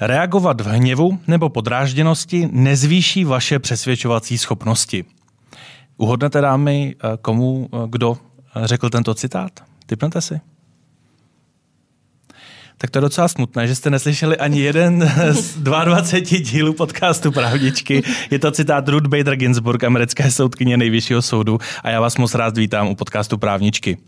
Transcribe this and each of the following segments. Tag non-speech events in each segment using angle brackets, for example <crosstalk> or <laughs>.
Reagovat v hněvu nebo podrážděnosti nezvýší vaše přesvědčovací schopnosti. Uhodnete dámy, komu kdo řekl tento citát? Typnete si? tak to je docela smutné, že jste neslyšeli ani jeden z 22 dílů podcastu Pravdičky. Je to citát Ruth Bader Ginsburg, americké soudkyně nejvyššího soudu a já vás moc rád vítám u podcastu Právničky.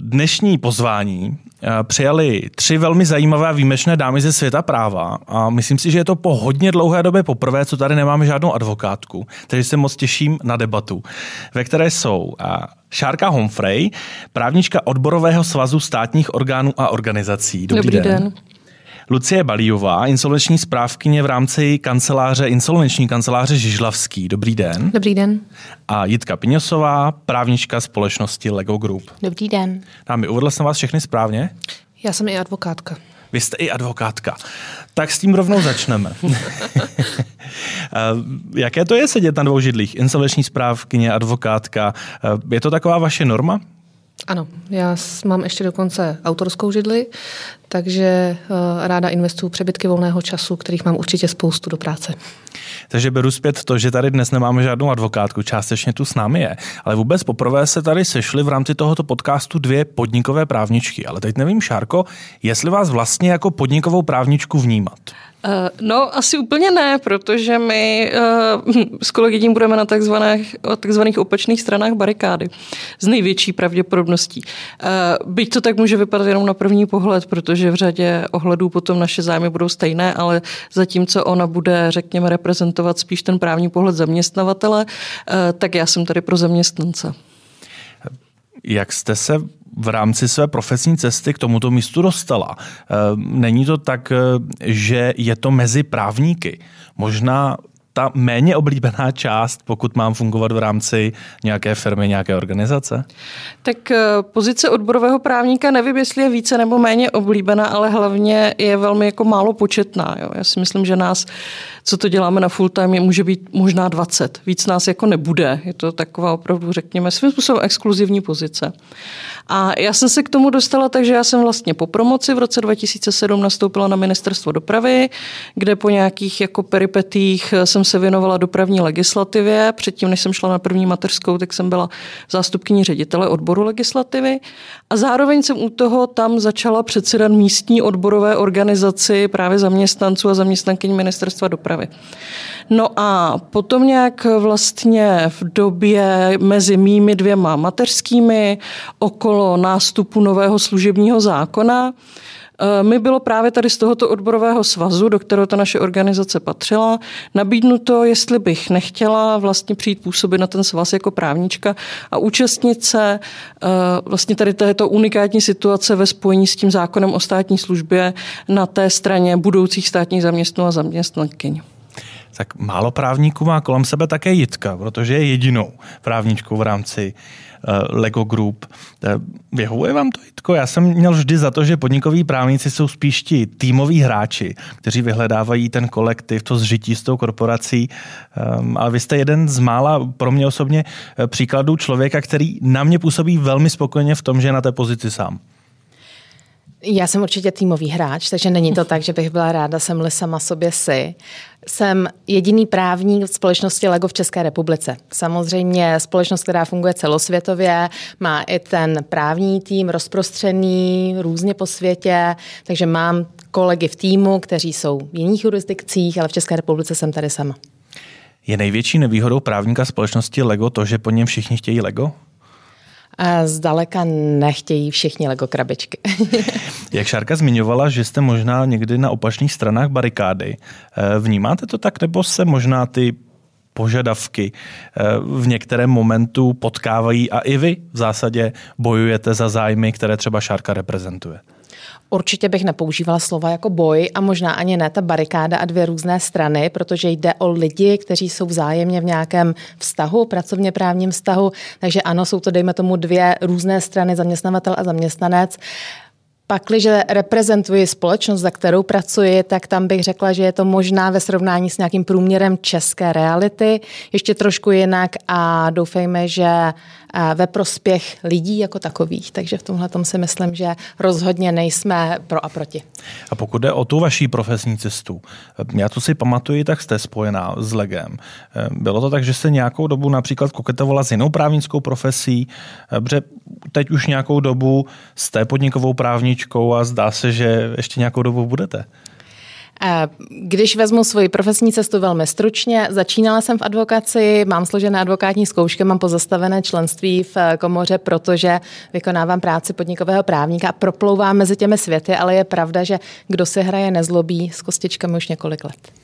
Dnešní pozvání eh, přijali tři velmi zajímavé a výjimečné dámy ze světa práva a myslím si, že je to po hodně dlouhé době poprvé, co tady nemáme žádnou advokátku, takže se moc těším na debatu, ve které jsou eh, Šárka Humphrey, právnička odborového svazu státních orgánů a organizací. Dobrý, Dobrý den. den. Lucie Balíová, insolvenční správkyně v rámci kanceláře, insolvenční kanceláře Žižlavský. Dobrý den. Dobrý den. A Jitka Piňosová, právnička společnosti Lego Group. Dobrý den. Dámy, uvedl jsem vás všechny správně? Já jsem i advokátka. Vy jste i advokátka. Tak s tím rovnou začneme. <laughs> <laughs> Jaké to je sedět na dvou židlích? Insolvenční správkyně, advokátka. Je to taková vaše norma? Ano, já mám ještě dokonce autorskou židli, takže uh, ráda investuju přebytky volného času, kterých mám určitě spoustu do práce. Takže beru zpět to, že tady dnes nemáme žádnou advokátku, částečně tu s námi je, ale vůbec poprvé se tady sešly v rámci tohoto podcastu dvě podnikové právničky. Ale teď nevím, Šárko, jestli vás vlastně jako podnikovou právničku vnímat. Eh, no, asi úplně ne, protože my uh, s kolegyním budeme na takzvaných, takzvaných opačných stranách barikády. Z největší pravděpodobností. Uh, byť to tak může vypadat jenom na první pohled, protože v řadě ohledů potom naše zájmy budou stejné, ale zatímco ona bude, řekněme, reprezentovat spíš ten právní pohled zaměstnavatele, uh, tak já jsem tady pro zaměstnance. Jak jste se v rámci své profesní cesty k tomuto místu dostala. Eh, není to tak, eh, že je to mezi právníky. Možná ta méně oblíbená část, pokud mám fungovat v rámci nějaké firmy, nějaké organizace? Tak eh, pozice odborového právníka nevím, jestli je více nebo méně oblíbená, ale hlavně je velmi jako málo početná. Jo. Já si myslím, že nás, co to děláme na full time, může být možná 20. Víc nás jako nebude. Je to taková opravdu, řekněme, svým způsobem exkluzivní pozice. A já jsem se k tomu dostala, takže já jsem vlastně po promoci v roce 2007 nastoupila na ministerstvo dopravy, kde po nějakých jako peripetích jsem se věnovala dopravní legislativě. Předtím, než jsem šla na první mateřskou, tak jsem byla zástupkyní ředitele odboru legislativy. A zároveň jsem u toho tam začala předsedat místní odborové organizaci právě zaměstnanců a zaměstnankyní ministerstva dopravy. No a potom nějak vlastně v době mezi mými dvěma mateřskými okolo nástupu nového služebního zákona mi bylo právě tady z tohoto odborového svazu, do kterého ta naše organizace patřila, nabídnuto, jestli bych nechtěla vlastně přijít působit na ten svaz jako právnička a účastnit se eh, vlastně tady této unikátní situace ve spojení s tím zákonem o státní službě na té straně budoucích státních zaměstnů a zaměstnankyň tak málo právníků má kolem sebe také Jitka, protože je jedinou právničkou v rámci uh, Lego Group. Uh, vyhovuje vám to, Jitko? Já jsem měl vždy za to, že podnikoví právníci jsou spíš ti týmoví hráči, kteří vyhledávají ten kolektiv, to zžití s tou korporací. Um, ale vy jste jeden z mála pro mě osobně příkladů člověka, který na mě působí velmi spokojeně v tom, že je na té pozici sám. Já jsem určitě týmový hráč, takže není to tak, že bych byla ráda, jsem-li sama sobě si. Jsem jediný právník v společnosti LEGO v České republice. Samozřejmě společnost, která funguje celosvětově, má i ten právní tým rozprostřený různě po světě, takže mám kolegy v týmu, kteří jsou v jiných jurisdikcích, ale v České republice jsem tady sama. Je největší nevýhodou právníka společnosti LEGO to, že po něm všichni chtějí LEGO? Zdaleka nechtějí všichni Lego krabičky. <laughs> Jak Šárka zmiňovala, že jste možná někdy na opačných stranách barikády. Eh, vnímáte to tak, nebo se možná ty požadavky eh, v některém momentu potkávají a i vy v zásadě bojujete za zájmy, které třeba Šárka reprezentuje? Určitě bych nepoužívala slova jako boj a možná ani ne ta barikáda a dvě různé strany, protože jde o lidi, kteří jsou vzájemně v nějakém vztahu, pracovně právním vztahu. Takže ano, jsou to, dejme tomu, dvě různé strany, zaměstnavatel a zaměstnanec. Pakliže reprezentuji společnost, za kterou pracuji, tak tam bych řekla, že je to možná ve srovnání s nějakým průměrem české reality ještě trošku jinak a doufejme, že ve prospěch lidí jako takových. Takže v tomhle tom si myslím, že rozhodně nejsme pro a proti. A pokud jde o tu vaší profesní cestu, já to si pamatuju, tak jste spojená s legem. Bylo to tak, že jste nějakou dobu například koketovala s jinou právnickou profesí, protože teď už nějakou dobu jste podnikovou právničkou a zdá se, že ještě nějakou dobu budete. Když vezmu svoji profesní cestu velmi stručně, začínala jsem v advokaci, mám složené advokátní zkoušky, mám pozastavené členství v komoře, protože vykonávám práci podnikového právníka a proplouvám mezi těmi světy, ale je pravda, že kdo se hraje nezlobí s kostičkami už několik let.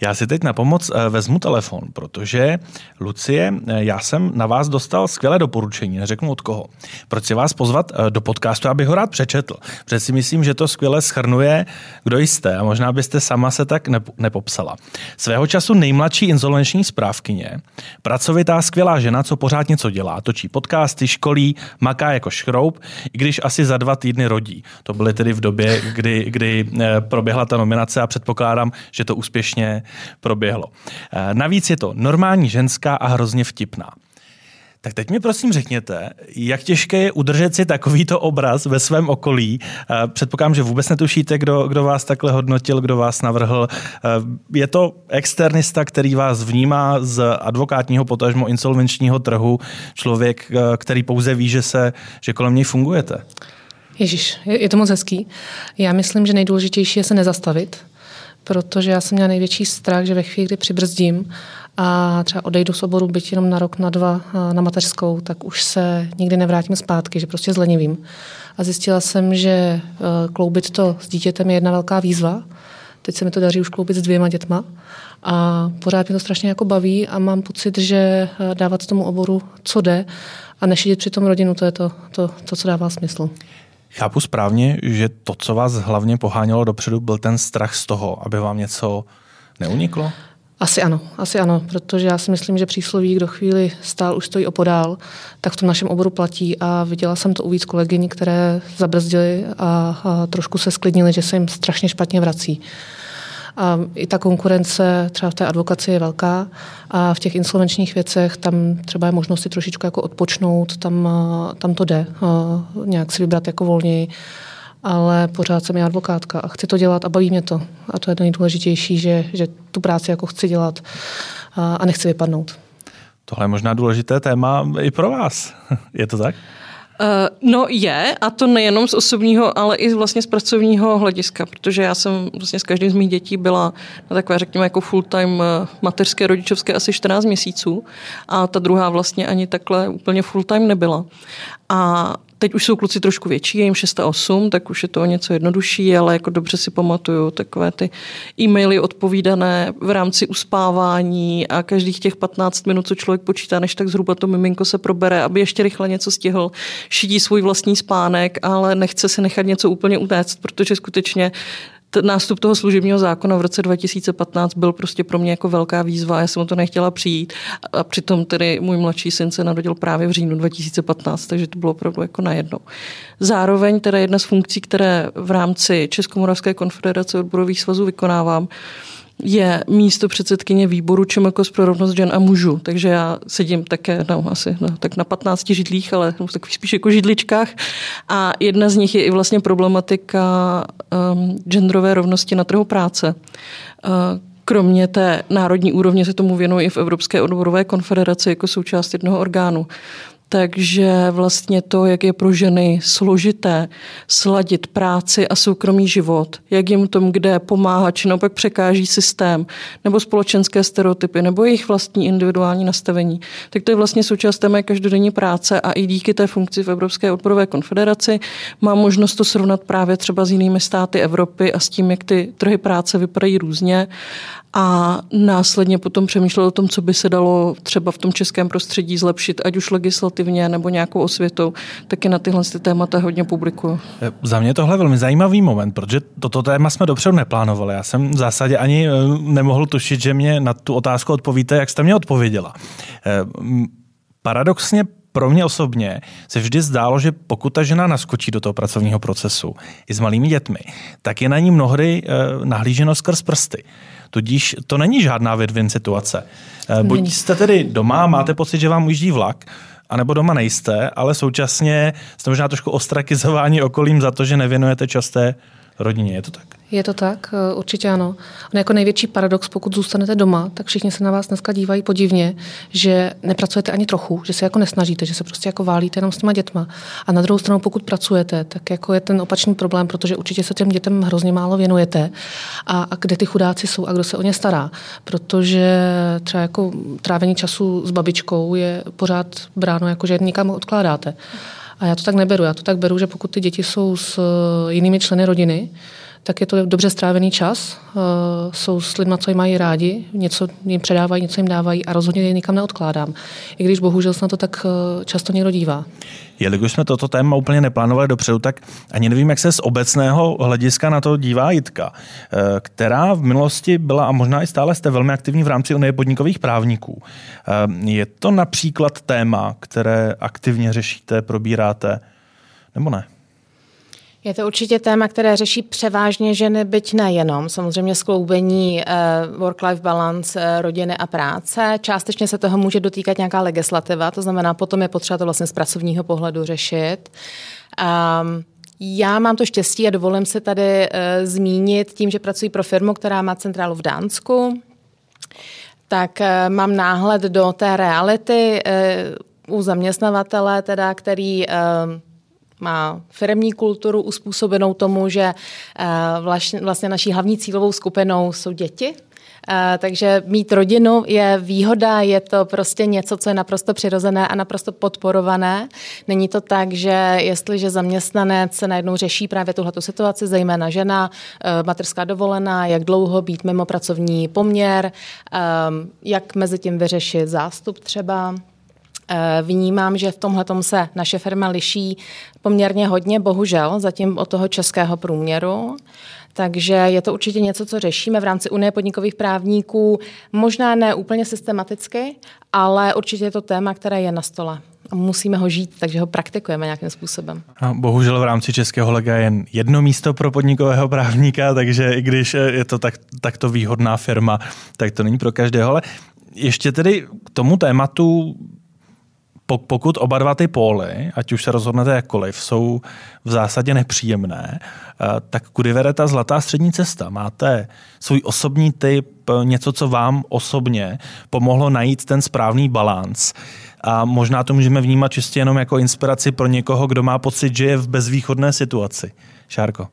Já si teď na pomoc eh, vezmu telefon, protože Lucie, eh, já jsem na vás dostal skvělé doporučení, neřeknu od koho. Proč si vás pozvat eh, do podcastu, abych ho rád přečetl? Protože si myslím, že to skvěle schrnuje, kdo jste a možná byste sama se tak nepopsala. Svého času nejmladší insolvenční správkyně, pracovitá skvělá žena, co pořád něco dělá, točí podcasty, školí, maká jako škroub, i když asi za dva týdny rodí. To byly tedy v době, kdy, kdy proběhla ta nominace a předpokládám, že to úspěšně proběhlo. Eh, navíc je to normální ženská a hrozně vtipná. Tak teď mi prosím řekněte, jak těžké je udržet si takovýto obraz ve svém okolí. Eh, předpokládám, že vůbec netušíte, kdo, kdo vás takhle hodnotil, kdo vás navrhl. Eh, je to externista, který vás vnímá z advokátního potažmo insolvenčního trhu, člověk, který pouze ví, že, se, že kolem něj fungujete. Ježíš, je, je to moc hezký. Já myslím, že nejdůležitější je se nezastavit, protože já jsem měla největší strach, že ve chvíli, kdy přibrzdím a třeba odejdu z oboru byť jenom na rok, na dva na mateřskou, tak už se nikdy nevrátím zpátky, že prostě zlenivím. A zjistila jsem, že e, kloubit to s dítětem je jedna velká výzva. Teď se mi to daří už kloubit s dvěma dětma a pořád mě to strašně jako baví a mám pocit, že e, dávat tomu oboru, co jde a nešidit při tom rodinu, to je to, to, to co dává smysl. Chápu správně, že to, co vás hlavně pohánělo dopředu, byl ten strach z toho, aby vám něco neuniklo? Asi ano, asi ano, protože já si myslím, že přísloví, kdo chvíli stál, už stojí opodál, tak v tom našem oboru platí a viděla jsem to u víc kolegyň, které zabrzdily a, a trošku se sklidnily, že se jim strašně špatně vrací. A i ta konkurence třeba v té advokaci je velká a v těch insolvenčních věcech tam třeba je možnost si trošičku jako odpočnout, tam, tam to jde, nějak si vybrat jako volněji ale pořád jsem já advokátka a chci to dělat a baví mě to. A to je to nejdůležitější, že, že tu práci jako chci dělat a nechci vypadnout. Tohle je možná důležité téma i pro vás. <laughs> Je to tak? Eh, no je, a to nejenom z osobního, ale i vlastně z pracovního hlediska, protože já jsem vlastně s každým z mých dětí byla na takové, řekněme, jako full-time eh, mateřské, rodičovské asi 14 měsíců a ta druhá vlastně ani takhle úplně full-time nebyla. A Teď už jsou kluci trošku větší, je jim 6 a 8, tak už je to něco jednodušší, ale jako dobře si pamatuju takové ty e-maily odpovídané v rámci uspávání a každých těch 15 minut, co člověk počítá, než tak zhruba to miminko se probere, aby ještě rychle něco stihl, šidí svůj vlastní spánek, ale nechce se nechat něco úplně utéct, protože skutečně nástup toho služebního zákona v roce 2015 byl prostě pro mě jako velká výzva, já jsem o to nechtěla přijít a přitom tedy můj mladší syn se narodil právě v říjnu 2015, takže to bylo opravdu jako najednou. Zároveň teda jedna z funkcí, které v rámci Českomoravské konfederace odborových svazů vykonávám, je místo předsedkyně výboru Čemekos pro rovnost žen a mužů. Takže já sedím také no, asi no, tak na 15 židlích, ale no, tak spíš jako židličkách. A jedna z nich je i vlastně problematika um, genderové rovnosti na trhu práce. Uh, kromě té národní úrovně se tomu věnují i v Evropské odborové konfederaci jako součást jednoho orgánu. Takže vlastně to, jak je pro ženy složité sladit práci a soukromý život, jak jim tom, kde pomáhá, či naopak překáží systém, nebo společenské stereotypy, nebo jejich vlastní individuální nastavení, tak to je vlastně součást té mé každodenní práce a i díky té funkci v Evropské odborové konfederaci mám možnost to srovnat právě třeba s jinými státy Evropy a s tím, jak ty trhy práce vypadají různě a následně potom přemýšlel o tom, co by se dalo třeba v tom českém prostředí zlepšit, ať už legislativně nebo nějakou osvětou, taky na tyhle ty témata hodně publikuju. Eh, za mě tohle je velmi zajímavý moment, protože toto téma jsme dopředu neplánovali. Já jsem v zásadě ani eh, nemohl tušit, že mě na tu otázku odpovíte, jak jste mě odpověděla. Eh, paradoxně pro mě osobně se vždy zdálo, že pokud ta žena naskočí do toho pracovního procesu i s malými dětmi, tak je na ní mnohdy nahlíženo skrz prsty. Tudíž to není žádná win situace. Uh, buď jste tedy doma, máte pocit, že vám ujíždí vlak, anebo doma nejste, ale současně jste možná trošku ostrakizování okolím za to, že nevěnujete časté rodině. Je to tak? Je to tak, eh, určitě ano. On jako největší paradox, pokud zůstanete doma, tak všichni se na vás dneska dívají podivně, že nepracujete ani trochu, že se jako nesnažíte, že se prostě jako válíte jenom s těma dětma. A na druhou stranu, pokud pracujete, tak jako je ten opačný problém, protože určitě se těm dětem hrozně málo věnujete. A, a kde ty chudáci jsou a kdo se o ně stará. Protože třeba jako trávení času s babičkou je pořád bráno jako, že nikam odkládáte. A já to tak neberu. Já to tak beru, že pokud ty děti jsou s eh, jinými členy rodiny, tak je to dobře strávený čas. Eh, jsou s lidmi, co jim mají rádi, něco jim předávají, něco jim dávají a rozhodně je nikam neodkládám. I když bohužel se na to tak eh, často někdo dívá. Jelikož jsme toto téma úplně neplánovali dopředu, tak ani nevím, jak se z obecného hlediska na to dívá Jitka, eh, která v minulosti byla a možná i stále jste velmi aktivní v rámci Unie podnikových právníků. Je to například téma, které aktivně řešíte, probíráte, nebo ne? Je to určitě téma, které řeší převážně ženy, byť nejenom. Samozřejmě skloubení eh, work-life balance eh, rodiny a práce. Částečně se toho může dotýkat nějaká legislativa, to znamená, potom je potřeba to vlastně z pracovního pohledu řešit. Um, já mám to štěstí a dovolím se tady uh, zmínit tím, že pracuji pro firmu, která má centrálu v Dánsku, tak uh, mám náhled do té reality uh, u zaměstnavatele, teda, který uh, má firmní kulturu uspůsobenou tomu, že eh, vlastně naší hlavní cílovou skupinou jsou děti, eh, takže mít rodinu je výhoda, je to prostě něco, co je naprosto přirozené a naprosto podporované. Není to tak, že jestliže zaměstnanec se najednou řeší právě tuhleto situaci, zejména žena, eh, materská dovolená, jak dlouho být mimo pracovní poměr, jak mezi tím vyřešit zástup třeba, vnímám, že v tomhle se naše firma liší poměrně hodně, bohužel, zatím od toho českého průměru. Takže je to určitě něco, co řešíme v rámci Unie podnikových právníků. Možná ne úplně systematicky, ale určitě je to téma, které je na stole. A musíme ho žít, takže ho praktikujeme nějakým způsobem. A bohužel v rámci Českého lega je jen jedno místo pro podnikového právníka, takže i když je to tak, takto výhodná firma, tak to není pro každého. Ale ještě tedy k tomu tématu pokud oba dva ty póly, ať už se rozhodnete jakkoliv, jsou v zásadě nepříjemné, eh, tak kudy vede ta zlatá střední cesta? Máte svůj osobní typ, něco, co vám osobně pomohlo najít ten správný balans? A možná to můžeme vnímat čistě jenom jako inspiraci pro někoho, kdo má pocit, že je v bezvýchodné situaci. Šárko.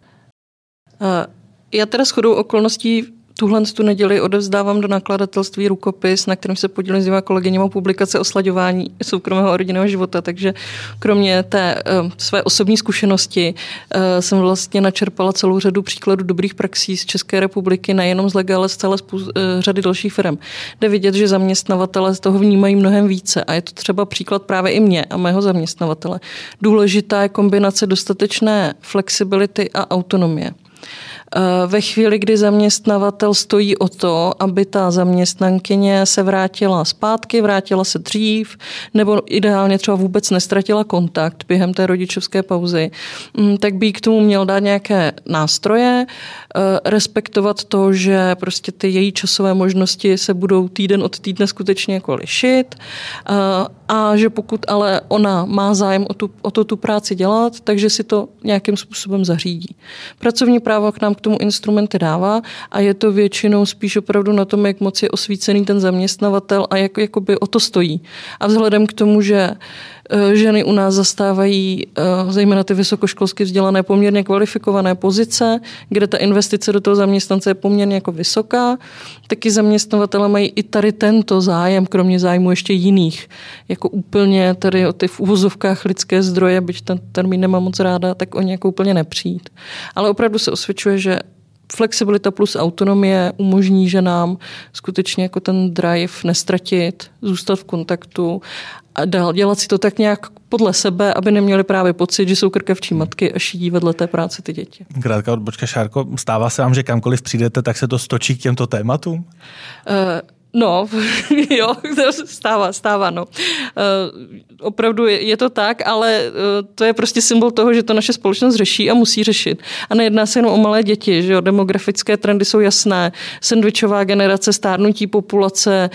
Eh, já teda shodou okolností Tuhle tu neděli odevzdávám do nakladatelství rukopis, na kterém se podílím s dvěma kolegyněma publikace o slaďování soukromého a rodinného života, takže kromě té uh, své osobní zkušenosti uh, jsem vlastně načerpala celou řadu příkladů dobrých praxí z České republiky, nejenom z Lega, ale z celé spou- uh, řady dalších firm. Jde vidět, že zaměstnavatele z toho vnímají mnohem více a je to třeba příklad právě i mě a mého zaměstnavatele. Důležitá je kombinace dostatečné flexibility a autonomie. Eh, ve chvíli, kdy zaměstnavatel stojí o to, aby ta zaměstnankyně se vrátila zpátky, vrátila se dřív, nebo ideálně třeba vůbec nestratila kontakt během té rodičovské pauzy, mm, tak by k tomu měl dát nějaké nástroje, eh, respektovat to, že prostě ty její časové možnosti se budou týden od týdne skutečně jako lišit eh, a že pokud ale ona má zájem o, tu, o to tu práci dělat, takže si to nějakým způsobem zařídí. Pracovní právo k nám k tomu instrumenty dává a je to většinou spíš opravdu na tom, jak moc je osvícený ten zaměstnavatel a jak jakoby o to stojí. A vzhledem k tomu, že Eh, ženy u nás zastávají eh, zejména ty vysokoškolsky vzdělané poměrně kvalifikované pozice, kde ta investice do toho zaměstnance je poměrně jako vysoká. Taky zaměstnavatele mají i tady tento zájem, kromě zájmu ještě jiných, jako úplně tady o ty v uvozovkách lidské zdroje, byť ten termín nemám moc ráda, tak oni jako úplně nepřijít. Ale opravdu se osvědčuje, že flexibilita plus autonomie umožní ženám skutečně jako ten drive nestratit, zůstat v kontaktu a dál dělat si to tak nějak podle sebe, aby neměli právě pocit, že jsou krkavčí matky a šidí vedle té práce ty děti. Krátká odbočka, Šárko. Stává se vám, že kamkoliv přijdete, tak se to stočí k těmto tématům? Uh, No, <laughs> jo, stává, stává, no. Uh, opravdu je, je to tak, ale uh, to je prostě symbol toho, že to naše společnost řeší a musí řešit. A nejedná se jenom o malé děti, že jo, demografické trendy jsou jasné, sandvičová generace, stárnutí populace,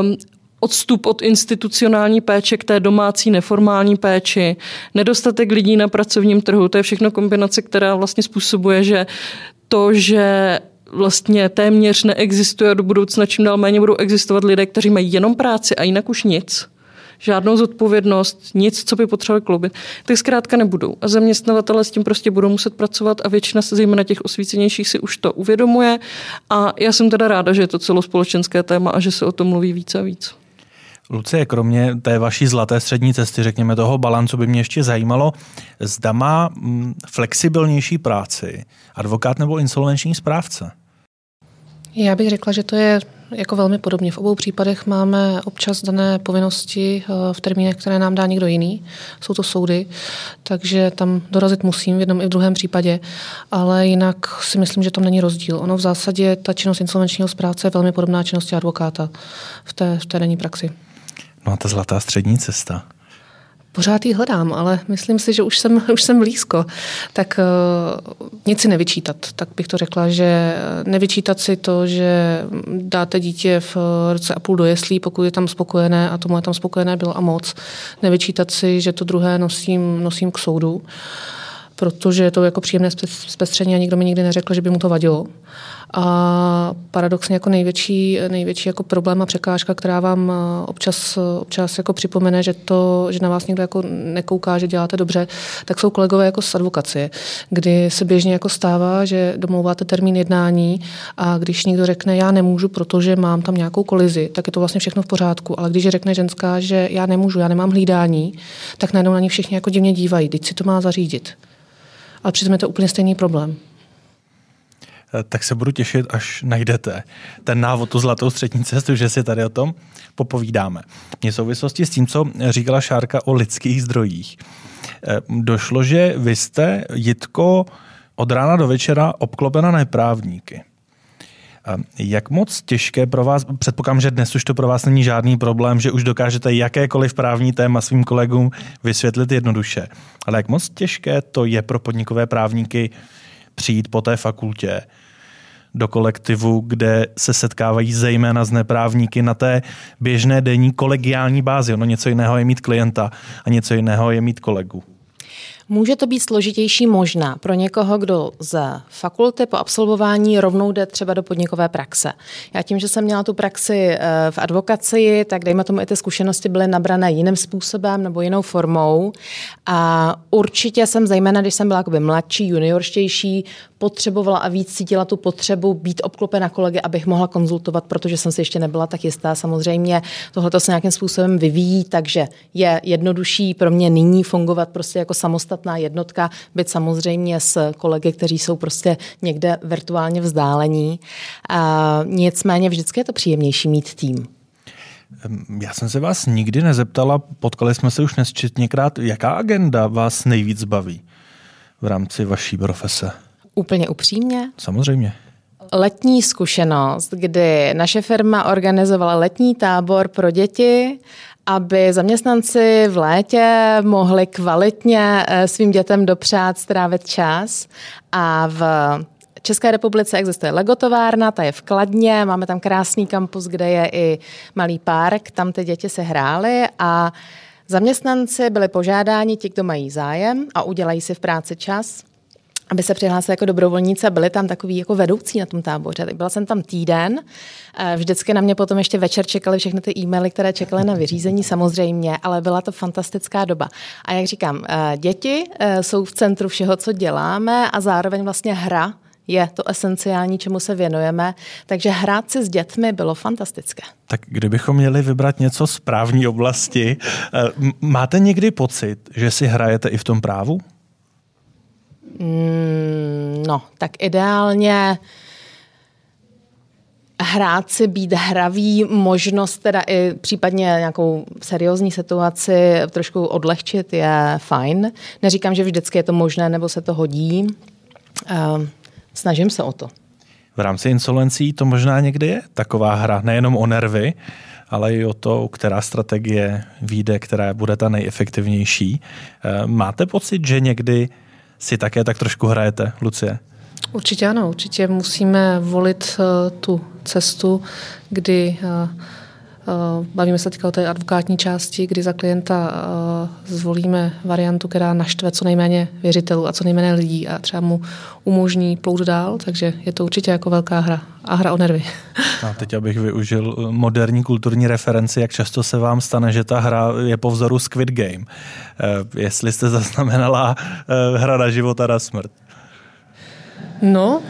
um, odstup od institucionální péče k té domácí neformální péči, nedostatek lidí na pracovním trhu, to je všechno kombinace, která vlastně způsobuje, že to, že vlastně téměř neexistuje a do budoucna čím dál méně budou existovat lidé, kteří mají jenom práci a jinak už nic, žádnou zodpovědnost, nic, co by potřebovali kloubit, tak zkrátka nebudou. A zaměstnavatele s tím prostě budou muset pracovat a většina se zejména těch osvícenějších si už to uvědomuje. A já jsem teda ráda, že je to celospolečenské téma a že se o tom mluví víc a víc. Lucie, kromě té vaší zlaté střední cesty, řekněme toho balancu, by mě ještě zajímalo, zda má mm, flexibilnější práci advokát nebo insolvenční správce? Já bych řekla, že to je jako velmi podobně. V obou případech máme občas dané povinnosti eh, v termínech, které nám dá někdo jiný. Jsou to soudy, takže tam dorazit musím v jednom i v druhém případě, ale jinak si myslím, že tam není rozdíl. Ono v zásadě ta činnost insolvenčního správce je velmi podobná činnosti advokáta v té, v té denní praxi. No a ta zlatá střední cesta? Pořád ji hledám, ale myslím si, že už jsem, <laughs> už jsem blízko. Tak uh, nic si nevyčítat. Tak bych to řekla, že nevyčítat si to, že dáte dítě v roce a půl do jeslí, pokud je tam spokojené a tomu je tam spokojené bylo a moc. Nevyčítat si, že to druhé nosím, nosím k soudu, protože je to jako příjemné zpestření a nikdo mi nikdy neřekl, že by mu to vadilo. A paradoxně jako největší, největší jako problém a překážka, která vám eh, občas, občas jako připomene, že, to, že na vás někdo jako nekouká, že děláte dobře, tak jsou kolegové jako z advokacie, kdy se běžně jako stává, že domlouváte termín jednání a když někdo řekne, já nemůžu, protože mám tam nějakou kolizi, tak je to vlastně všechno v pořádku. Ale když řekne ženská, že já nemůžu, já nemám hlídání, tak najednou na ní všichni jako divně dívají, teď si to má zařídit. Ale přitom je to úplně stejný problém. Eh, tak se budu těšit, až najdete ten návod, tu zlatou střední cestu, že si tady o tom popovídáme. Mě v souvislosti s tím, co říkala Šárka o lidských zdrojích, eh, došlo, že vy jste, Jitko, od rána do večera obklopena neprávníky. Eh, jak moc těžké pro vás, předpokládám, že dnes už to pro vás není žádný problém, že už dokážete jakékoliv právní téma svým kolegům vysvětlit jednoduše. Ale jak moc těžké to je pro podnikové právníky přijít po té fakultě do kolektivu, kde se setkávají zejména z neprávníky na té běžné denní kolegiální bázi. Ono něco jiného je mít klienta a něco jiného je mít kolegu. Může to být složitější možná pro někoho, kdo z fakulty po absolvování rovnou jde třeba do podnikové praxe. Já tím, že jsem měla tu praxi eh, v advokaci, tak dejme tomu i ty zkušenosti byly nabrané jiným způsobem nebo jinou formou. A určitě jsem, zejména když jsem byla mladší, juniorštější, potřebovala a víc cítila tu potřebu být obklopena kolegy, abych mohla konzultovat, protože jsem si ještě nebyla tak jistá. Samozřejmě tohle se nějakým způsobem vyvíjí, takže je jednodušší pro mě nyní fungovat prostě jako samostatná jednotka, být samozřejmě s kolegy, kteří jsou prostě někde virtuálně vzdálení. A nicméně vždycky je to příjemnější mít tým. Já jsem se vás nikdy nezeptala, potkali jsme se už nesčetněkrát, jaká agenda vás nejvíc baví v rámci vaší profese? Úplně upřímně? Samozřejmě. Letní zkušenost, kdy naše firma organizovala letní tábor pro děti, aby zaměstnanci v létě mohli kvalitně eh, svým dětem dopřát strávit čas. A v České republice existuje legotovárna, ta je v Kladně, máme tam krásný kampus, kde je i malý park, tam ty děti se hrály. A zaměstnanci byli požádáni, ti, kdo mají zájem a udělají si v práci čas, aby se přihlásili jako dobrovolníci a byli tam takový jako vedoucí na tom táboře. Tak byla jsem tam týden, eh, vždycky na mě potom ještě večer čekali všechny ty e-maily, které čekaly na vyřízení samozřejmě, ale byla to fantastická doba. A jak říkám, eh, děti eh, jsou v centru všeho, co děláme a zároveň vlastně hra je to esenciální, čemu se věnujeme. Takže hrát si s dětmi bylo fantastické. Tak kdybychom měli vybrat něco z právní oblasti, máte někdy pocit, že si hrajete i v tom právu? Mm, no, tak ideálně hrát si, být hravý, možnost teda i případně nějakou seriózní situaci trošku odlehčit je fajn. Neříkám, že vždycky je to možné nebo se to hodí. Uh, snažím se o to. V rámci insolvencí to možná někdy je taková hra, nejenom o nervy, ale i o to, která strategie výjde, která bude ta nejefektivnější. Eh, máte pocit, že někdy si také tak trošku hrajete, Lucie? Určitě ano, určitě musíme volit uh, tu cestu, kdy uh, bavíme se teďka o té advokátní části, kdy za klienta zvolíme variantu, která naštve co nejméně věřitelů a co nejméně lidí a třeba mu umožní plout dál, takže je to určitě jako velká hra a hra o nervy. A teď abych využil moderní kulturní referenci, jak často se vám stane, že ta hra je po vzoru Squid Game. Jestli jste zaznamenala hra na život a na smrt. No,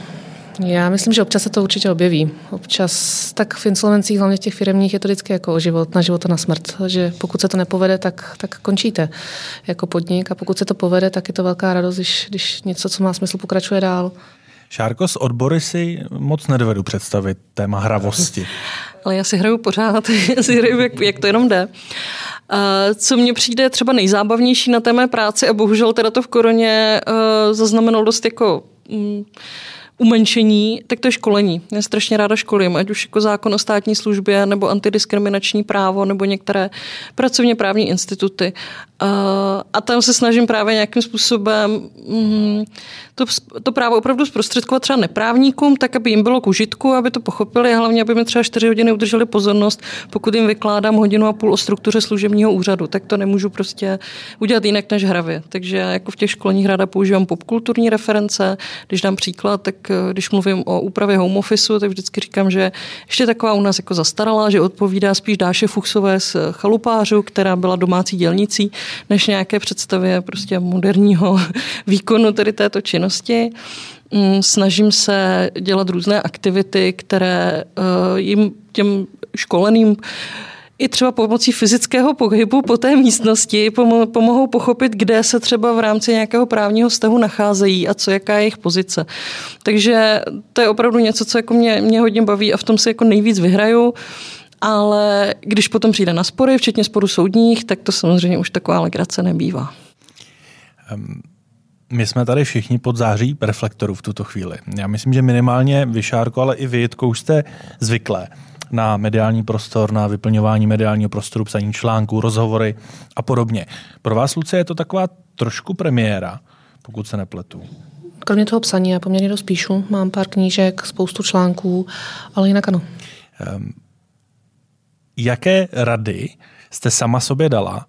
já myslím, že občas se to určitě objeví. Občas, tak v insolvencích, hlavně v těch firmních, je to vždycky jako o život, na život a na smrt. Že pokud se to nepovede, tak, tak končíte jako podnik a pokud se to povede, tak je to velká radost, když, když něco, co má smysl, pokračuje dál. Šárko, z odbory si moc nedovedu představit téma hravosti. <laughs> Ale já si hraju pořád, <laughs> já si hraju, jak, jak to jenom jde. Co mně přijde třeba nejzábavnější na té mé práci a bohužel teda to v koroně uh, zaznamenalo dost jako mm, umenšení, tak to je školení. Já strašně ráda školím, ať už jako zákon o státní službě, nebo antidiskriminační právo, nebo některé pracovně právní instituty. A tam se snažím právě nějakým způsobem mm, to, to právo opravdu zprostředkovat třeba neprávníkům, tak aby jim bylo k užitku, aby to pochopili, a hlavně aby mi třeba 4 hodiny udrželi pozornost, pokud jim vykládám hodinu a půl o struktuře služebního úřadu, tak to nemůžu prostě udělat jinak než hravě. Takže jako v těch školních ráda používám popkulturní reference. Když dám příklad, tak eh, když mluvím o úpravě home office, tak vždycky říkám, že ještě taková u nás jako zastarala, že odpovídá spíš Dáše Fuchsové z chalupářů, která byla domácí dělnicí, než nějaké představě prostě moderního <laughs> výkonu tady této činnosti. Mm, snažím se dělat různé aktivity, které eh, jim těm školeným i třeba pomocí fyzického pohybu po té místnosti pomohou pochopit, kde se třeba v rámci nějakého právního vztahu nacházejí a co jaká je jejich pozice. Takže to je opravdu něco, co jako mě, mě hodně baví a v tom se jako nejvíc vyhraju ale když potom přijde na spory, včetně sporů soudních, tak to samozřejmě už taková legrace nebývá. My jsme tady všichni pod září reflektorů v tuto chvíli. Já myslím, že minimálně Vyšárko, ale i vy, Jitko, už jste zvyklé na mediální prostor, na vyplňování mediálního prostoru, psaní článků, rozhovory a podobně. Pro vás, Lucie, je to taková trošku premiéra, pokud se nepletu. Kromě toho psaní já poměrně dost píšu, mám pár knížek, spoustu článků, ale jinak ano. Um, jaké rady jste sama sobě dala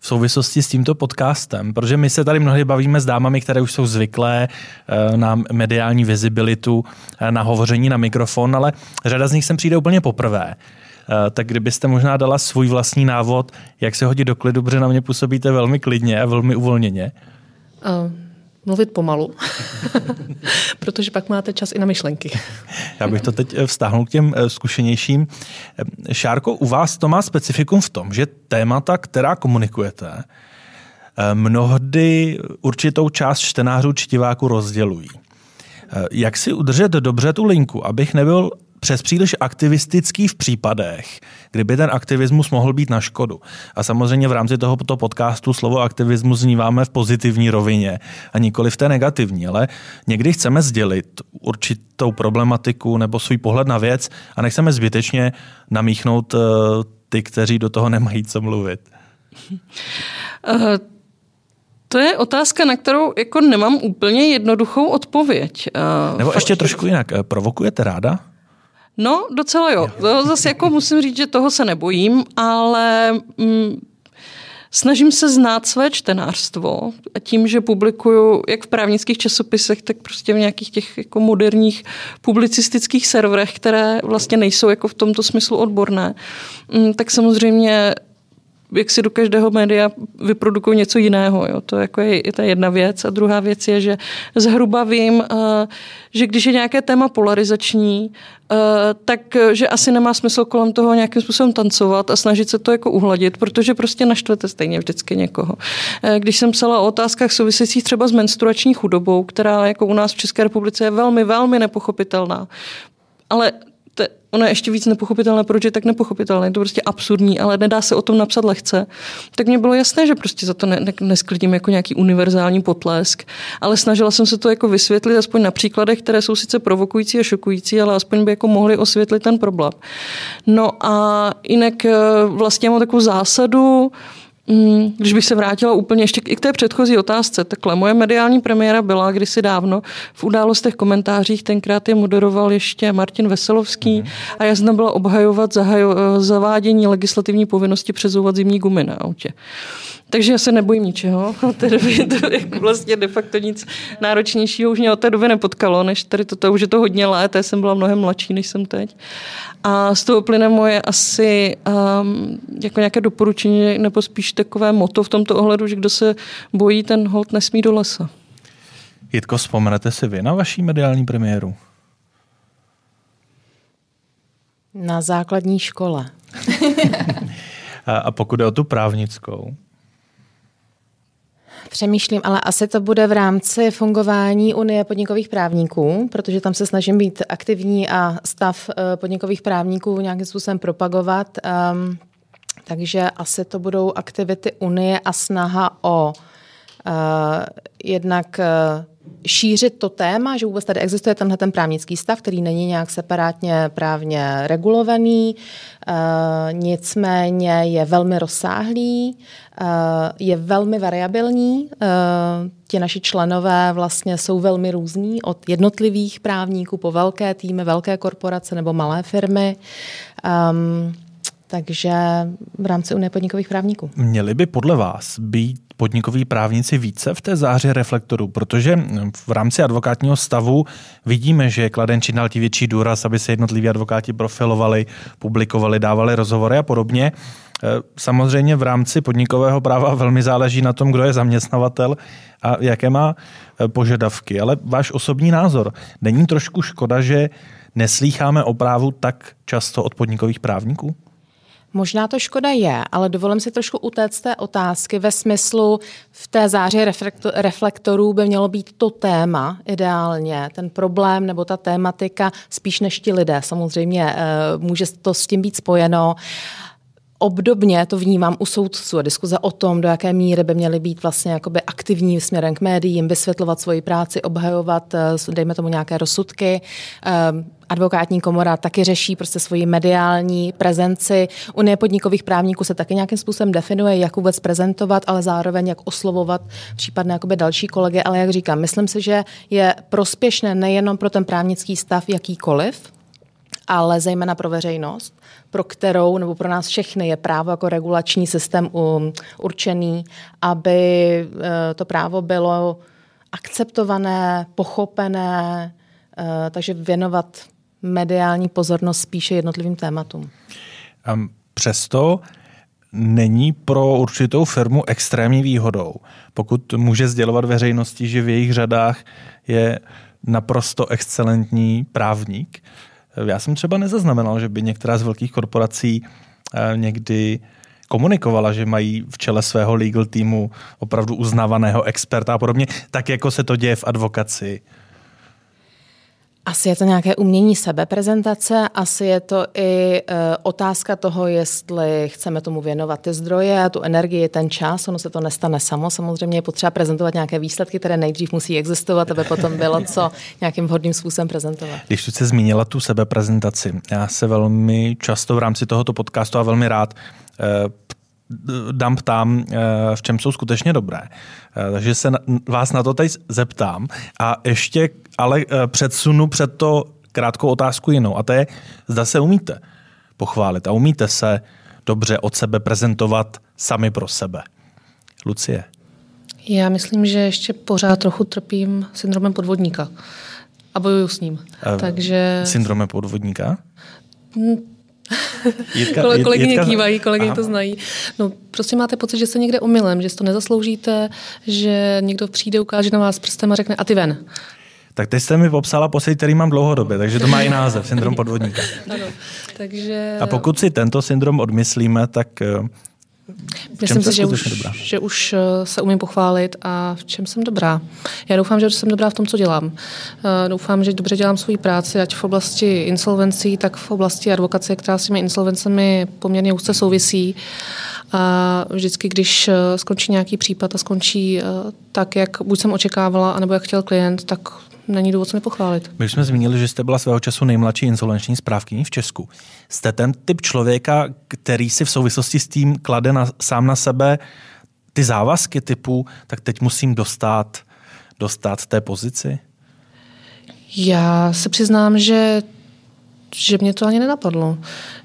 v souvislosti s tímto podcastem, protože my se tady mnohdy bavíme s dámami, které už jsou zvyklé eh, na mediální vizibilitu, eh, na hovoření na mikrofon, ale řada z nich sem přijde úplně poprvé. Eh, tak kdybyste možná dala svůj vlastní návod, jak se hodit do klidu, protože na mě působíte velmi klidně a velmi uvolněně. Uh, mluvit pomalu, <laughs> protože pak máte čas i na myšlenky. <laughs> Já bych to teď eh, vztáhnul k těm eh, zkušenějším. Eh, Šárko, u vás to má specifikum v tom, že témata, která komunikujete, mnohdy určitou část čtenářů čtiváku rozdělují. Jak si udržet dobře tu linku, abych nebyl přes příliš aktivistický v případech, kdyby ten aktivismus mohl být na škodu. A samozřejmě v rámci tohoto podcastu slovo aktivismus zníváme v pozitivní rovině a nikoli v té negativní, ale někdy chceme sdělit určitou problematiku nebo svůj pohled na věc a nechceme zbytečně namíchnout eh, ty, kteří do toho nemají co mluvit. Uh... To je otázka, na kterou jako nemám úplně jednoduchou odpověď. Uh, Nebo ještě trošku jinak. Provokujete ráda? No, docela jo. To zase jako musím říct, že toho se nebojím, ale mm, snažím se znát své čtenářstvo a tím, že publikuju jak v právnických časopisech, tak prostě v nějakých těch jako moderních publicistických serverech, které vlastně nejsou jako v tomto smyslu odborné, mm, tak samozřejmě jak si do každého média vyprodukují něco jiného. Jo. To jako je, je ta jedna věc. A druhá věc je, že zhruba vím, uh, že když je nějaké téma polarizační, uh, tak že asi nemá smysl kolem toho nějakým způsobem tancovat a snažit se to jako uhladit, protože prostě naštvete stejně vždycky někoho. Uh, když jsem psala o otázkách souvisejících třeba s menstruační chudobou, která jako u nás v České republice je velmi, velmi nepochopitelná, ale te, ono je ještě víc nepochopitelné, proč je tak nepochopitelné, je to prostě absurdní, ale nedá se o tom napsat lehce, tak mě bylo jasné, že prostě za to ne, ne, nesklidím jako nějaký univerzální potlesk, ale snažila jsem se to jako vysvětlit aspoň na příkladech, které jsou sice provokující a šokující, ale aspoň by jako mohli osvětlit ten problém. No a jinak eh, vlastně mám takovou zásadu, Mm, když bych se vrátila úplně ještě i k té předchozí otázce, takhle moje mediální premiéra byla kdysi dávno v událostech komentářích, tenkrát je moderoval ještě Martin Veselovský mm. a já jsem byla obhajovat zahajo, zavádění legislativní povinnosti přezouvat zimní gumy na autě. Takže já se nebojím ničeho. <laughs> Té doby to jako vlastně de facto nic náročnějšího už mě od té doby nepotkalo, než tady toto už je to hodně let, já jsem byla mnohem mladší, než jsem teď. A z toho plyne moje asi um, jako nějaké doporučení, nebo spíš takové moto v tomto ohledu, že kdo se bojí, ten hold nesmí do lesa. Jitko, vzpomenete si vy na vaší mediální premiéru? Na základní škole. <laughs> a, a pokud je o tu právnickou? Přemýšlím, ale asi to bude v rámci fungování Unie podnikových právníků, protože tam se snažím být aktivní a stav eh, podnikových právníků nějakým způsobem propagovat. Um, takže asi to budou aktivity Unie a snaha o uh, jednak uh, šířit to téma, že vůbec tady existuje tenhle ten právnický stav, který není nějak separátně právně regulovaný, uh, nicméně je velmi rozsáhlý, uh, je velmi variabilní. Uh, ti naši členové vlastně jsou velmi různí od jednotlivých právníků po velké týmy, velké korporace nebo malé firmy. Um, takže v rámci Unie podnikových právníků. Měli by podle vás být podnikoví právníci více v té záři reflektorů, protože v rámci advokátního stavu vidíme, že je kladen čím dál větší důraz, aby se jednotliví advokáti profilovali, publikovali, dávali rozhovory a podobně. E, samozřejmě v rámci podnikového práva velmi záleží na tom, kdo je zaměstnavatel a jaké má e, požadavky. Ale váš osobní názor, není trošku škoda, že neslýcháme o právu tak často od podnikových právníků? Možná to škoda je, ale dovolím si trošku utéct té otázky ve smyslu v té záři reflektorů by mělo být to téma ideálně, ten problém nebo ta tématika spíš než ti lidé. Samozřejmě eh, může to s tím být spojeno. Obdobně to vnímám u soudců a diskuze o tom, do jaké míry by měly být vlastně jakoby aktivní směrem k médiím, vysvětlovat svoji práci, obhajovat, eh, dejme tomu nějaké rozsudky. Eh, advokátní komora taky řeší prostě svoji mediální prezenci. Unie podnikových právníků se taky nějakým způsobem definuje, jak vůbec prezentovat, ale zároveň jak oslovovat případné jakoby další kolegy. Ale jak říkám, myslím si, že je prospěšné nejenom pro ten právnický stav jakýkoliv, ale zejména pro veřejnost, pro kterou nebo pro nás všechny je právo jako regulační systém um, určený, aby eh, to právo bylo akceptované, pochopené, eh, takže věnovat mediální pozornost spíše jednotlivým tématům. Přesto není pro určitou firmu extrémní výhodou, pokud může sdělovat veřejnosti, že v jejich řadách je naprosto excelentní právník. Já jsem třeba nezaznamenal, že by některá z velkých korporací eh, někdy komunikovala, že mají v čele svého legal týmu opravdu uznávaného experta a podobně, tak jako se to děje v advokaci. Asi je to nějaké umění sebeprezentace, asi je to i e, otázka toho, jestli chceme tomu věnovat ty zdroje, tu energii, ten čas. Ono se to nestane samo. Samozřejmě je potřeba prezentovat nějaké výsledky, které nejdřív musí existovat, aby potom bylo co nějakým vhodným způsobem prezentovat. Když tu se zmínila tu sebeprezentaci, já se velmi často v rámci tohoto podcastu a velmi rád e, dám ptám, e, v čem jsou skutečně dobré. E, takže se vás na to teď zeptám a ještě ale eh, předsunu před to krátkou otázku jinou. A to je, zda se umíte pochválit a umíte se dobře od sebe prezentovat sami pro sebe. Lucie. Já myslím, že ještě pořád trochu trpím syndromem podvodníka a bojuju s ním. Uh, Takže... Syndromem podvodníka? <laughs> Jitka, kolegyně Jitka... kývají, kolegyně Aha. to znají. No, prostě máte pocit, že se někde omylem, že si to nezasloužíte, že někdo přijde, ukáže na vás prstem a řekne a ty ven. Tak teď jste mi popsala pocit, který mám dlouhodobě, takže to má i název, syndrom podvodníka. <laughs> Ano, takže... A pokud si tento syndrom odmyslíme, tak eh, Myslím si, že už, dobrá? že už eh, se umím pochválit a v čem jsem dobrá. Já doufám, že jsem dobrá v tom, co dělám. Eh, doufám, že dobře dělám svoji práci, ať v oblasti insolvencí, tak v oblasti advokace, která s těmi insolvencemi poměrně úzce souvisí. A vždycky, když eh, skončí nějaký případ a skončí tak, jak buď jsem očekávala, anebo jak chtěl klient, tak není důvod se nepochválit. My jsme zmínili, že jste byla svého času nejmladší insolvenční správkyní v Česku. Jste ten typ člověka, který si v souvislosti s tím klade na, sám na sebe ty závazky typu, tak teď musím dostat, dostat té pozici? Já se přiznám, že že mě to ani nenapadlo.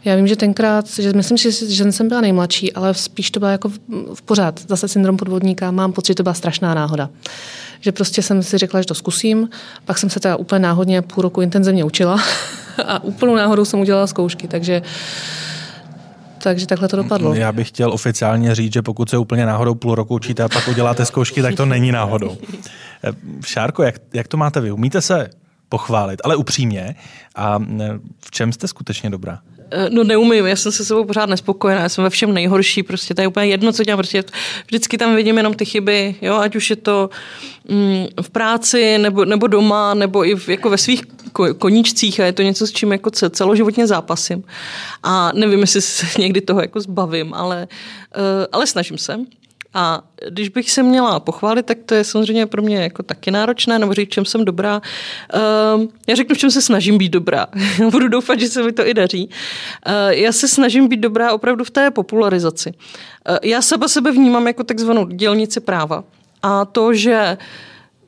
Já vím, že tenkrát, že myslím si, že jsem byla nejmladší, ale spíš to byla jako v, v pořád. Zase syndrom podvodníka, mám pocit, že to byla strašná náhoda. Že prostě jsem si řekla, že to zkusím, pak jsem se teda úplně náhodně půl roku intenzivně učila <laughs> a úplnou náhodou jsem udělala zkoušky, takže takže takhle to dopadlo. Já bych chtěl oficiálně říct, že pokud se úplně náhodou půl roku učíte a pak uděláte zkoušky, tak to není náhodou. <laughs> Šárko, jak, jak to máte vy? Umíte se pochválit, ale upřímně. A v čem jste skutečně dobrá? Eh, no neumím, já jsem se sebou pořád nespokojená, já jsem ve všem nejhorší, prostě to je úplně jedno, co dělám, prostě vždycky tam vidím jenom ty chyby, jo, ať už je to mm, v práci, nebo, nebo doma, nebo i v, jako ve svých koníčcích a je to něco, s čím jako celoživotně zápasím. A nevím, jestli se <laughs> někdy toho jako zbavím, ale, uh, ale snažím se. A když bych se měla pochválit, tak to je samozřejmě pro mě jako taky náročné, nebo říct, čem jsem dobrá. Uh, já řeknu, v čem se snažím být dobrá. <laughs> Budu doufat, že se mi to i daří. Uh, já se snažím být dobrá opravdu v té popularizaci. Uh, já sebe sebe vnímám jako takzvanou dělnici práva. A to, že uh,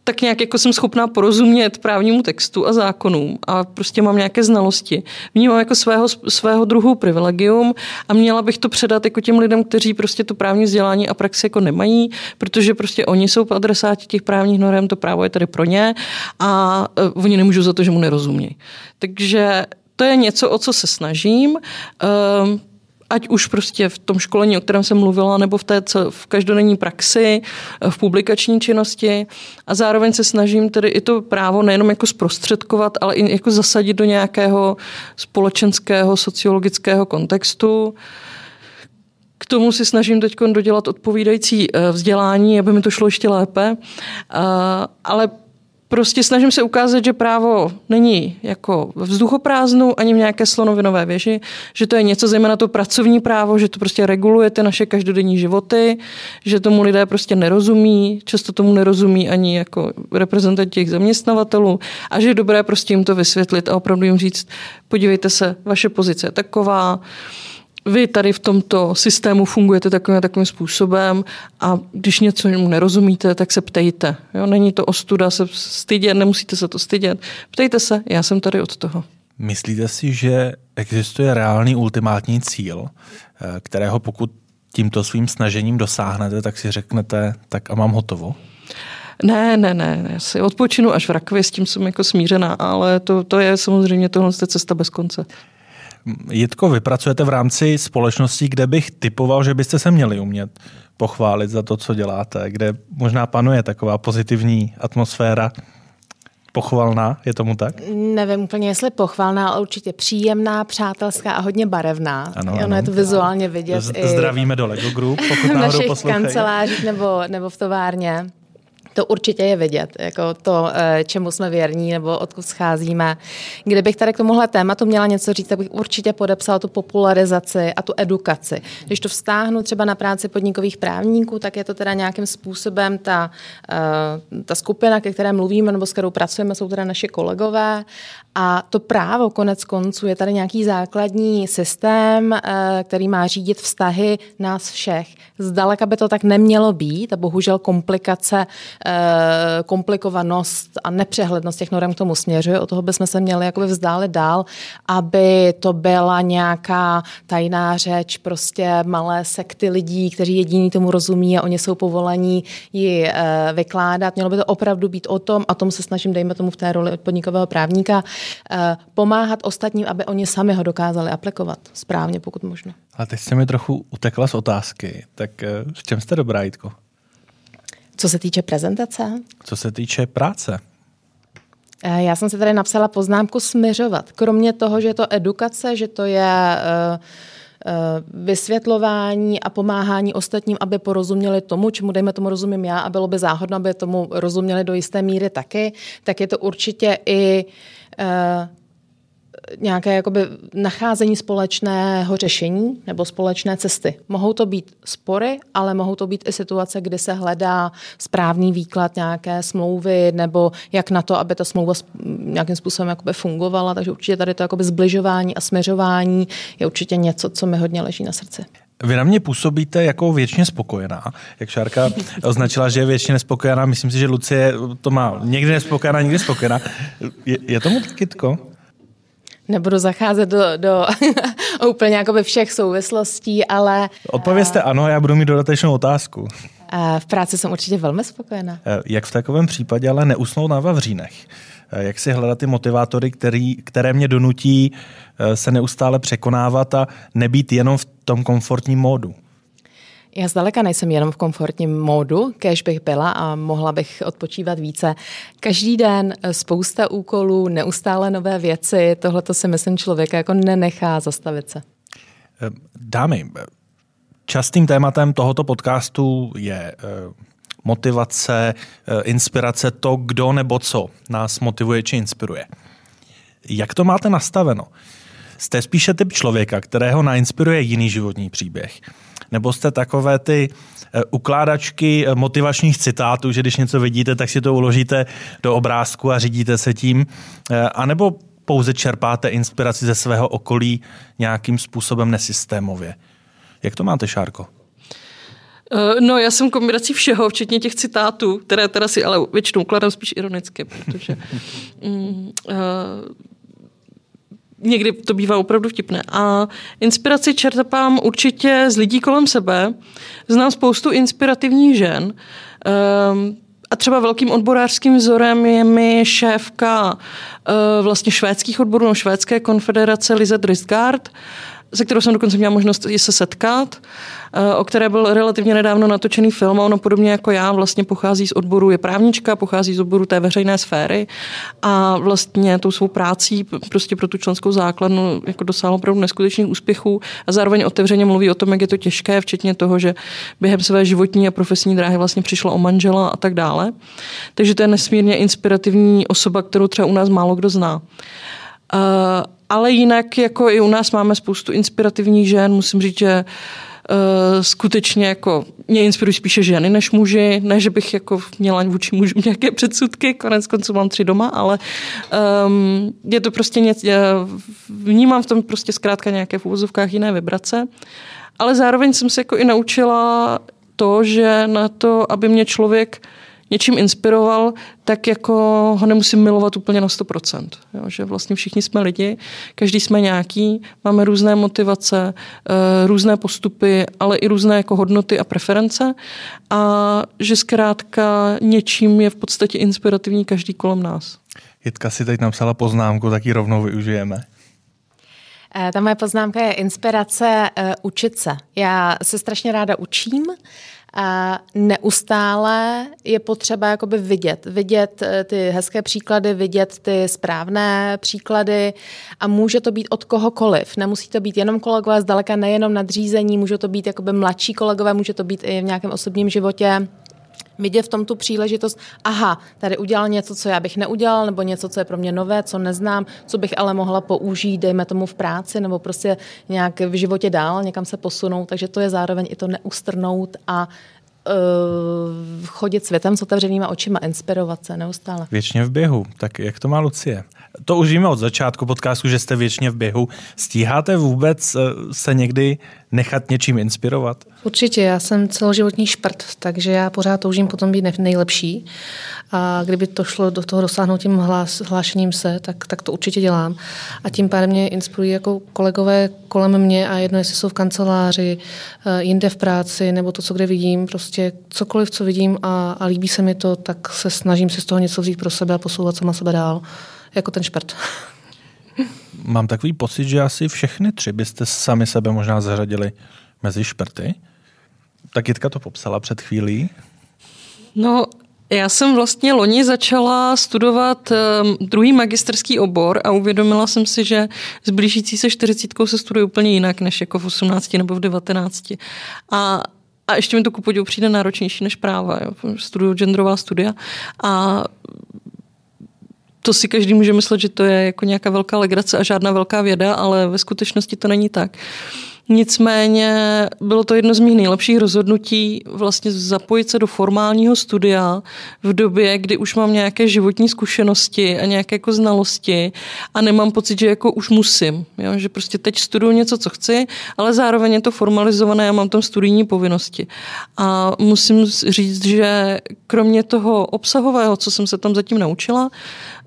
tak nějak jako jsem schopná porozumět právnímu textu a zákonům a prostě mám nějaké znalosti. Vnímám jako svého, svého druhu privilegium a měla bych to předat jako těm lidem, kteří prostě to právní vzdělání a praxi jako nemají, protože prostě oni jsou adresáti těch právních norm, to právo je tady pro ně a uh, oni nemůžou za to, že mu nerozumějí. Takže to je něco, o co se snažím. Uh, ať už prostě v tom školení, o kterém jsem mluvila, nebo v té v každodenní praxi, v publikační činnosti a zároveň se snažím tedy i to právo nejenom jako zprostředkovat, ale i jako zasadit do nějakého společenského, sociologického kontextu. K tomu si snažím teď dodělat odpovídající eh, vzdělání, aby mi to šlo ještě lépe. Eh, ale Prostě snažím se ukázat, že právo není jako v vzduchoprázdnu ani v nějaké slonovinové věži, že to je něco zejména to pracovní právo, že to prostě reguluje ty naše každodenní životy, že tomu lidé prostě nerozumí, často tomu nerozumí ani jako reprezentant těch zaměstnavatelů a že je dobré prostě jim to vysvětlit a opravdu jim říct, podívejte se, vaše pozice je taková, vy tady v tomto systému fungujete takovým takovým způsobem a když něco nerozumíte, tak se ptejte. Jo? Není to ostuda se stydět, nemusíte se to stydět. Ptejte se, já jsem tady od toho. Myslíte si, že existuje reálný ultimátní cíl, eh, kterého pokud tímto svým snažením dosáhnete, tak si řeknete, tak a mám hotovo? Ne, ne, ne, já si odpočinu až v rakvi, s tím jsem jako smířená, ale to, to je samozřejmě tohle cesta bez konce. Jitko, vypracujete v rámci společnosti, kde bych typoval, že byste se měli umět pochválit za to, co děláte, kde možná panuje taková pozitivní atmosféra. Pochvalná, je tomu tak? Nevím úplně, jestli pochvalná, ale určitě příjemná, přátelská a hodně barevná. Ano, ano. Ono je to vizuálně vidět. Z, i zdravíme do Lego Group, pokud v našich kancelářích nebo, nebo v továrně. To určitě je vidět, jako to, eh, čemu jsme věrní nebo odkud scházíme. Kdybych tady k tomuhle tématu měla něco říct, tak bych určitě podepsala tu popularizaci a tu edukaci. Když to vztáhnu třeba na práci podnikových právníků, tak je to teda nějakým způsobem ta, eh, ta skupina, ke které mluvíme nebo s kterou pracujeme, jsou teda naše kolegové a to právo konec konců je tady nějaký základní systém, eh, který má řídit vztahy nás všech. Zdaleka by to tak nemělo být a bohužel komplikace, eh, komplikovanost a nepřehlednost těch norm k tomu směřuje. O toho bychom se měli jakoby vzdálit dál, aby to byla nějaká tajná řeč, prostě malé sekty lidí, kteří jediní tomu rozumí a oni jsou povolení ji eh, vykládat. Mělo by to opravdu být o tom, a tom se snažím, dejme tomu v té roli podnikového právníka, pomáhat ostatním, aby oni sami ho dokázali aplikovat správně, pokud možno. A teď jste mi trochu utekla z otázky. Tak eh, v čem jste dobrá, Jitko? Co se týče prezentace? Co se týče práce? Eh, já jsem si tady napsala poznámku směřovat. Kromě toho, že je to edukace, že to je vysvětlování a pomáhání ostatním, aby porozuměli tomu, čemu dejme tomu rozumím já a bylo by záhodno, aby tomu rozuměli do jisté míry taky, tak je to určitě i eh, nějaké jakoby nacházení společného řešení nebo společné cesty. Mohou to být spory, ale mohou to být i situace, kdy se hledá správný výklad nějaké smlouvy nebo jak na to, aby ta smlouva nějakým způsobem jakoby fungovala. Takže určitě tady to jakoby zbližování a směřování je určitě něco, co mi hodně leží na srdci. Vy na mě působíte jako věčně spokojená. Jak Šárka <laughs> označila, že je věčně nespokojená, myslím si, že Lucie to má někdy nespokojená, někdy spokojená. Je, je tomu taky tko? Nebudu zacházet do, do <laughs> úplně jakoby všech souvislostí, ale... Odpovězte ano, já budu mít dodatečnou otázku. V práci jsem určitě velmi spokojená. Eh, jak v takovém případě ale neusnout na Vavřínech? Eh, jak si hledat ty motivátory, který, které mě donutí eh, se neustále překonávat a nebýt jenom v tom komfortním módu? Já zdaleka nejsem jenom v komfortním módu, kež bych byla a mohla bych odpočívat více. Každý den eh, spousta úkolů, neustále nové věci, tohle to si myslím člověka jako nenechá zastavit se. Dámy, častým tématem tohoto podcastu je motivace, eh, inspirace, to, kdo nebo co nás motivuje či inspiruje. Jak to máte nastaveno? Jste spíše typ člověka, kterého nainspiruje jiný životní příběh? Nebo jste takové ty eh, ukládačky eh, motivačních citátů, že když něco vidíte, tak si to uložíte do obrázku a řídíte se tím? A nebo pouze čerpáte inspiraci ze svého okolí nějakým způsobem nesystémově? Jak to máte, Šárko? Eh, no, já jsem kombinací všeho, včetně těch citátů, které teda si ale většinou ukladám spíš ironicky, protože mm, uh, někdy to bývá opravdu vtipné. A inspiraci čerpám určitě z lidí kolem sebe. Znám spoustu inspirativních žen. Um, a třeba velkým odborářským vzorem je mi šéfka uh, vlastně švédských odborů, no, švédské konfederace Lizet Ristgard, se kterou jsem dokonce měla možnost i se setkat. Eh, o které byl relativně nedávno natočený film a ono podobně jako já vlastně pochází z odboru, je právnička, pochází z odboru té veřejné sféry a vlastně tou svou prácí prostě pro tu členskou základnu jako dosáhlo opravdu neskutečných úspěchů a zároveň otevřeně mluví o tom, jak je to těžké, včetně toho, že během své životní a profesní dráhy vlastně přišla o manžela a tak dále. Takže to je nesmírně inspirativní osoba, kterou třeba u nás málo kdo zná. Uh, ale jinak jako i u nás máme spoustu inspirativních žen. Musím říct, že uh, uh, skutečně jako mě inspirují spíše ženy než muži, ne, že bych jako měla vůči mužům nějaké předsudky, konec konců mám tři doma, ale um, je to prostě něco, vnímám v tom prostě zkrátka nějaké v úvozovkách jiné vibrace, ale zároveň jsem se jako i naučila to, že na to, aby mě člověk něčím inspiroval, tak jako ho nemusím milovat úplně na 100%. Jo, že vlastně všichni jsme lidi, každý jsme nějaký, máme různé motivace, eh, různé postupy, ale i různé jako hodnoty a preference a že zkrátka něčím je v podstatě inspirativní každý kolem nás. Jitka si teď napsala poznámku, tak ji rovnou využijeme. Eh, ta moje poznámka je inspirace uh, učit se. Já se strašně ráda učím a neustále je potřeba jakoby vidět, vidět eh, ty hezké příklady, vidět ty správné příklady a může to být od kohokoliv. Nemusí to být jenom kolegové, zdaleka nejenom nadřízení, může to být jakoby mladší kolegové, může to být i v nějakém osobním životě vidět v tom tu příležitost, aha, tady udělal něco, co já bych neudělal, nebo něco, co je pro mě nové, co neznám, co bych ale mohla použít, dejme tomu v práci, nebo prostě nějak v životě dál, někam se posunout, takže to je zároveň i to neustrnout a uh, chodit světem s otevřenýma očima, inspirovat se neustále. Věčně v běhu. Tak jak to má Lucie? To už víme od začátku podcastu, že jste věčně v běhu. Stíháte vůbec eh, se někdy nechat něčím inspirovat? Určitě, já jsem celoživotní šprt, takže já pořád toužím potom být nejlepší. A kdyby to šlo do toho dosáhnout tím hlás, hlášením se, tak, tak to určitě dělám. A tím pádem mě inspirují jako kolegové kolem mě a jedno, jestli jsou v kanceláři, eh, jinde v práci, nebo to, co kde vidím, prostě cokoliv, co vidím a, a líbí se mi to, tak se snažím si z toho něco vzít pro sebe a posouvat sama sebe dál, jako ten šprt. <laughs> Mám takový pocit, že asi všechny tři byste sami sebe možná zařadili mezi šprty. Tak Jitka to popsala před chvílí. No, Já jsem vlastně loni začala studovat um, druhý magisterský obor a uvědomila jsem si, že s blížící se čtyřicítkou se studuje úplně jinak, než jako v 18 nebo v 19. A a ještě mi to ku podivu přijde náročnější než práva. Jo. Studuju genderová studia a to si každý může myslet, že to je jako nějaká velká legrace a žádná velká věda, ale ve skutečnosti to není tak. Nicméně bylo to jedno z mých nejlepších rozhodnutí vlastně zapojit se do formálního studia v době, kdy už mám nějaké životní zkušenosti a nějaké jako znalosti a nemám pocit, že jako už musím. Jo? Že prostě teď studuju něco, co chci, ale zároveň je to formalizované a mám tam studijní povinnosti. A musím říct, že kromě toho obsahového, co jsem se tam zatím naučila,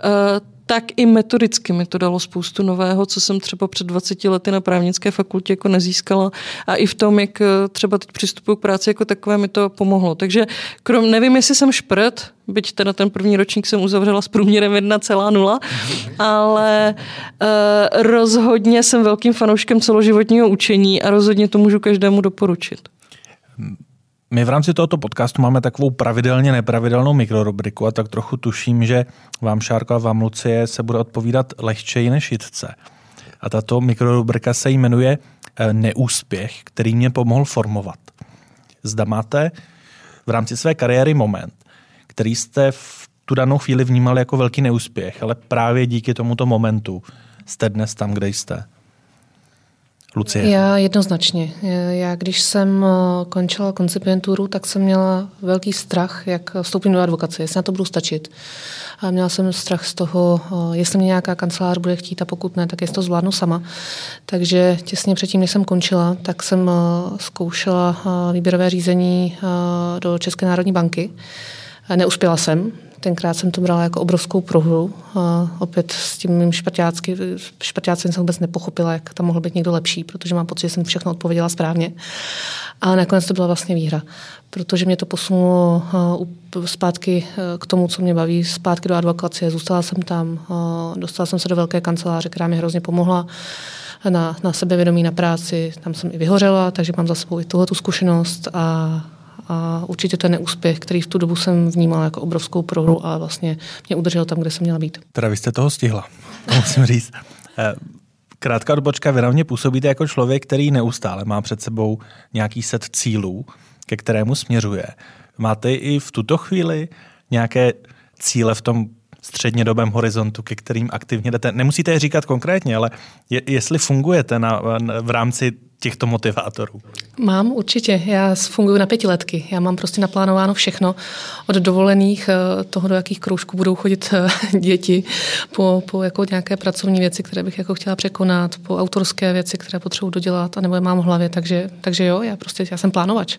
eh, tak i metodicky mi to dalo spoustu nového, co jsem třeba před 20 lety na právnické fakultě jako nezískala a i v tom, jak eh, třeba teď přistupuji k práci jako takové, mi to pomohlo. Takže krom, nevím, jestli jsem šprt, byť teda ten první ročník jsem uzavřela s průměrem 1,0, ale uh, rozhodně jsem velkým fanouškem celoživotního učení a rozhodně to můžu každému doporučit. My v rámci tohoto podcastu máme takovou pravidelně nepravidelnou mikrorubriku a tak trochu tuším, že vám Šárko a vám Lucie se bude odpovídat lehčeji než Jitce. A tato mikrorubrika se jmenuje eh, Neúspěch, který mě pomohl formovat. Zda máte v rámci své kariéry moment, který jste v tu danou chvíli vnímali jako velký neúspěch, ale právě díky tomuto momentu jste dnes tam, kde jste. Lucie? Já jednoznačně. Já když jsem eh, končila koncipienturu, tak jsem měla velký strach, jak vstoupím do advokace, jestli na to budu stačit. A měla jsem strach z toho, eh, jestli mě nějaká kancelář bude chtít a pokud ne, tak jestli to zvládnu sama. Takže těsně předtím, než jsem končila, tak jsem eh, zkoušela výběrové řízení do České národní banky. Neuspěla jsem, Tenkrát jsem to brala jako obrovskou prohru. A opět s tím mým šprťácem jsem vůbec nepochopila, jak tam mohl být někdo lepší, protože mám pocit, že jsem všechno odpověděla správně. Ale nakonec to byla vlastně výhra, protože mě to posunulo zpátky e, k tomu, co mě baví, zpátky do advokacie. Zůstala jsem tam, dostala jsem se do velké kanceláře, která mi hrozně pomohla na, na sebevědomí, na práci. Tam jsem i vyhořela, takže mám za sebou i tuhle zkušenost a a určitě je neúspěch, který v tu dobu jsem vnímal jako obrovskou prohru a vlastně mě udržel tam, kde jsem měla být. Teda vy jste toho stihla, <laughs> to musím říct. Eh, krátká odbočka, vy na působíte jako člověk, který neustále má před sebou nějaký set cílů, ke kterému směřuje. Máte i v tuto chvíli nějaké cíle v tom střednědobém horizontu, ke kterým aktivně jdete. Nemusíte je říkat konkrétně, ale je, jestli fungujete na, v rámci těchto motivátorů? Mám určitě. Já funguji na pětiletky. Já mám prostě naplánováno všechno od dovolených, eh, toho, do jakých kroužků budou chodit eh, <laughs> děti, po, po jako nějaké pracovní věci, které bych jako chtěla překonat, po autorské věci, které potřebuji dodělat a nebo je mám v hlavě. Takže, takže jo, já prostě já jsem plánovač.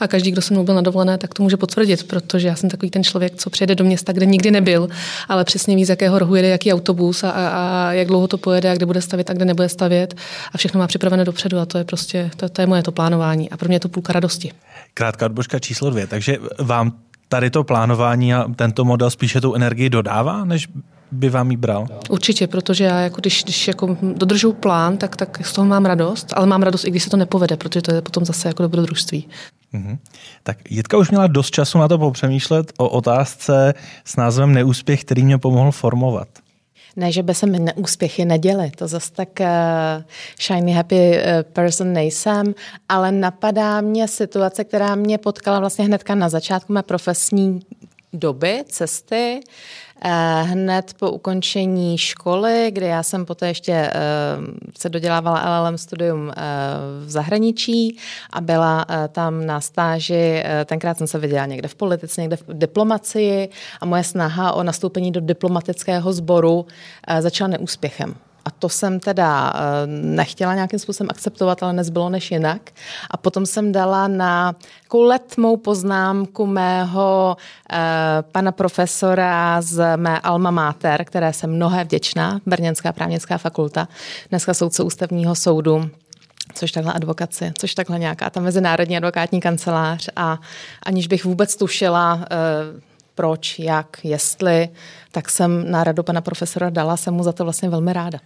A každý, kdo se mnou byl na dovolené, tak to může potvrdit, protože já jsem takový ten člověk, co přijede do města, kde nikdy nebyl, ale přesně ví, z jakého rohu jede, jaký autobus a, a, a jak dlouho to pojede a kde bude stavět a kde nebude stavět a všechno má připravené dopředu a to je prostě, to, to je moje to plánování a pro mě je to půlka radosti. Krátká odbočka číslo dvě, takže vám tady to plánování a tento model spíše tu energii dodává, než by vám ji bral? Určitě, protože já jako když, když jako dodržu plán, tak, tak z toho mám radost, ale mám radost i když se to nepovede, protože to je potom zase jako dobrodružství. Mm-hmm. Tak Jitka už měla dost času na to popřemýšlet o otázce s názvem Neúspěch, který mě pomohl formovat. Ne, že by se mi neúspěchy neděly, to zase tak uh, shiny happy uh, person nejsem, ale napadá mě situace, která mě potkala vlastně hnedka na začátku mé profesní doby, cesty, Eh, hned po ukončení školy, kde já jsem poté ještě eh, se dodělávala LLM studium eh, v zahraničí a byla tam na stáži, tenkrát jsem se viděla někde v politice, někde v diplomacii a moje snaha o nastoupení do diplomatického sboru začala neúspěchem. A to jsem teda eh, nechtěla nějakým způsobem akceptovat, ale nezbylo než jinak. A potom jsem dala na takovou letmou poznámku mého eh, pana profesora z mé alma mater, které jsem mnohé vděčná, Brněnská právnická fakulta, dneska soudce ústavního soudu, což takhle advokace, což takhle nějaká ta mezinárodní advokátní kancelář a aniž bych vůbec tušila, eh, proč, jak, jestli, tak jsem na radu pana profesora dala, jsem mu za to vlastně velmi ráda.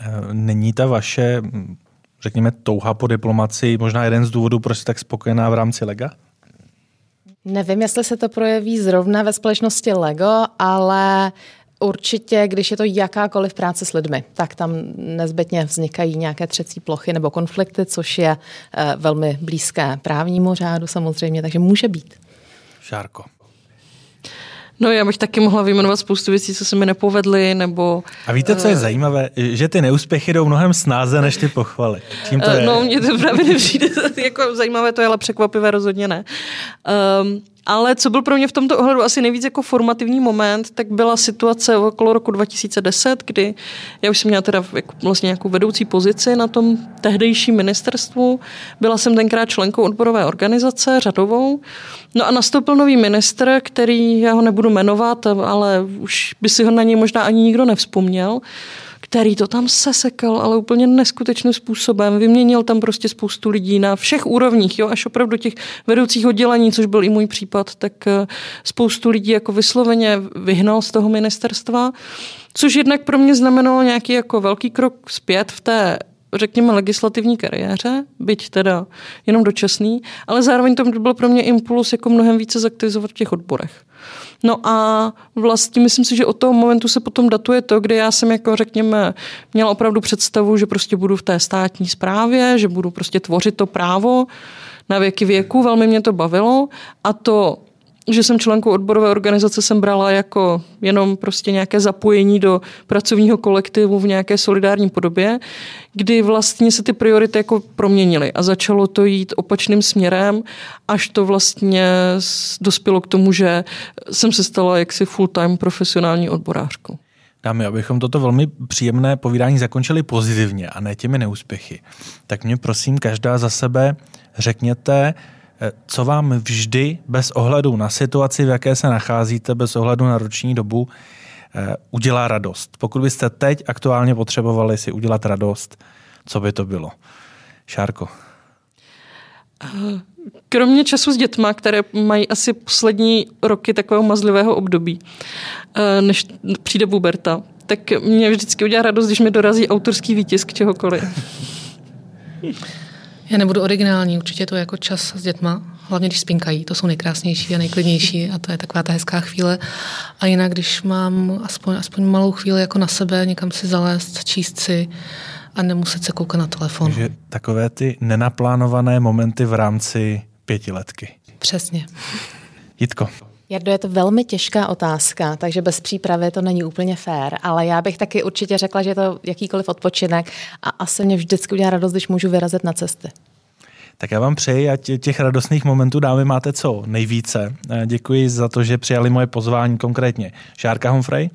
Eh, není ta vaše, řekněme, touha po diplomaci možná jeden z důvodů, proč jste tak spokojená v rámci lega? Nevím, jestli se to projeví zrovna ve společnosti Lego, ale Určitě, když je to jakákoliv práce s lidmi, tak tam nezbytně vznikají nějaké třecí plochy nebo konflikty, což je eh, velmi blízké právnímu řádu samozřejmě, takže může být. Šárko. No já bych taky mohla vyjmenovat spoustu věcí, co se mi nepovedly, nebo... A víte, co je uh, zajímavé? Že ty neúspěchy jdou mnohem snáze než ty pochvaly. Čím to uh, je? No, mně to právě <laughs> nepřijde <laughs> jako zajímavé, to je ale překvapivé rozhodně ne. Um, ale co byl pro mě v tomto ohledu asi nejvíc jako formativní moment, tak byla situace okolo roku 2010, kdy já už jsem měla teda jako vlastně nějakou vedoucí pozici na tom tehdejším ministerstvu. Byla jsem tenkrát členkou odborové organizace, řadovou. No a nastoupil nový ministr, který, já ho nebudu jmenovat, ale už by si ho na něj možná ani nikdo nevzpomněl který to tam sesekal, ale úplně neskutečným způsobem. Vyměnil tam prostě spoustu lidí na všech úrovních, jo, až opravdu těch vedoucích oddělení, což byl i můj případ, tak eh, spoustu lidí jako vysloveně vyhnal z toho ministerstva, což jednak pro mě znamenalo nějaký jako velký krok zpět v té řekněme, legislativní kariéře, byť teda jenom dočasný, ale zároveň to byl pro mě impuls jako mnohem více zaktivizovat v těch odborech. No a vlastně myslím si, že od toho momentu se potom datuje to, kdy já jsem jako řekněme měla opravdu představu, že prostě budu v té státní správě, že budu prostě tvořit to právo na věky věku, velmi mě to bavilo a to že jsem členkou odborové organizace, jsem brala jako jenom prostě nějaké zapojení do pracovního kolektivu v nějaké solidární podobě, kdy vlastně se ty priority jako proměnily a začalo to jít opačným směrem, až to vlastně dospělo k tomu, že jsem se stala jaksi full-time profesionální odborářkou. Dámy, abychom toto velmi příjemné povídání zakončili pozitivně a ne těmi neúspěchy, tak mě prosím každá za sebe řekněte, co vám vždy bez ohledu na situaci, v jaké se nacházíte, bez ohledu na roční dobu, eh, udělá radost. Pokud byste teď aktuálně potřebovali si udělat radost, co by to bylo? Šárko. Kromě času s dětma, které mají asi poslední roky takového mazlivého období, eh, než přijde puberta, tak mě vždycky udělá radost, když mi dorazí autorský výtisk čehokoliv. <laughs> Já nebudu originální, určitě to je jako čas s dětma, hlavně když spinkají, to jsou nejkrásnější a nejklidnější a to je taková ta hezká chvíle. A jinak, když mám aspoň, aspoň malou chvíli jako na sebe, někam si zalézt, číst si a nemuset se koukat na telefon. Takže takové ty nenaplánované momenty v rámci pětiletky. Přesně. Jitko. Jardo, je to velmi těžká otázka, takže bez přípravy to není úplně fér, ale já bych taky určitě řekla, že je to jakýkoliv odpočinek a asi mě vždycky udělá radost, když můžu vyrazit na cesty. Tak já vám přeji, ať těch radostných momentů dámy máte co nejvíce. Eh, děkuji za to, že přijali moje pozvání konkrétně. Šárka Humphrey.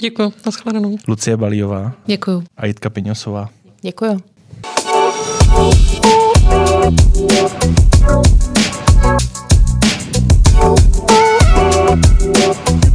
Děkuji, nashledanou. Lucie Balíová. Děkuji. A Jitka Piňosová. Děkuji. Oh. Thank you.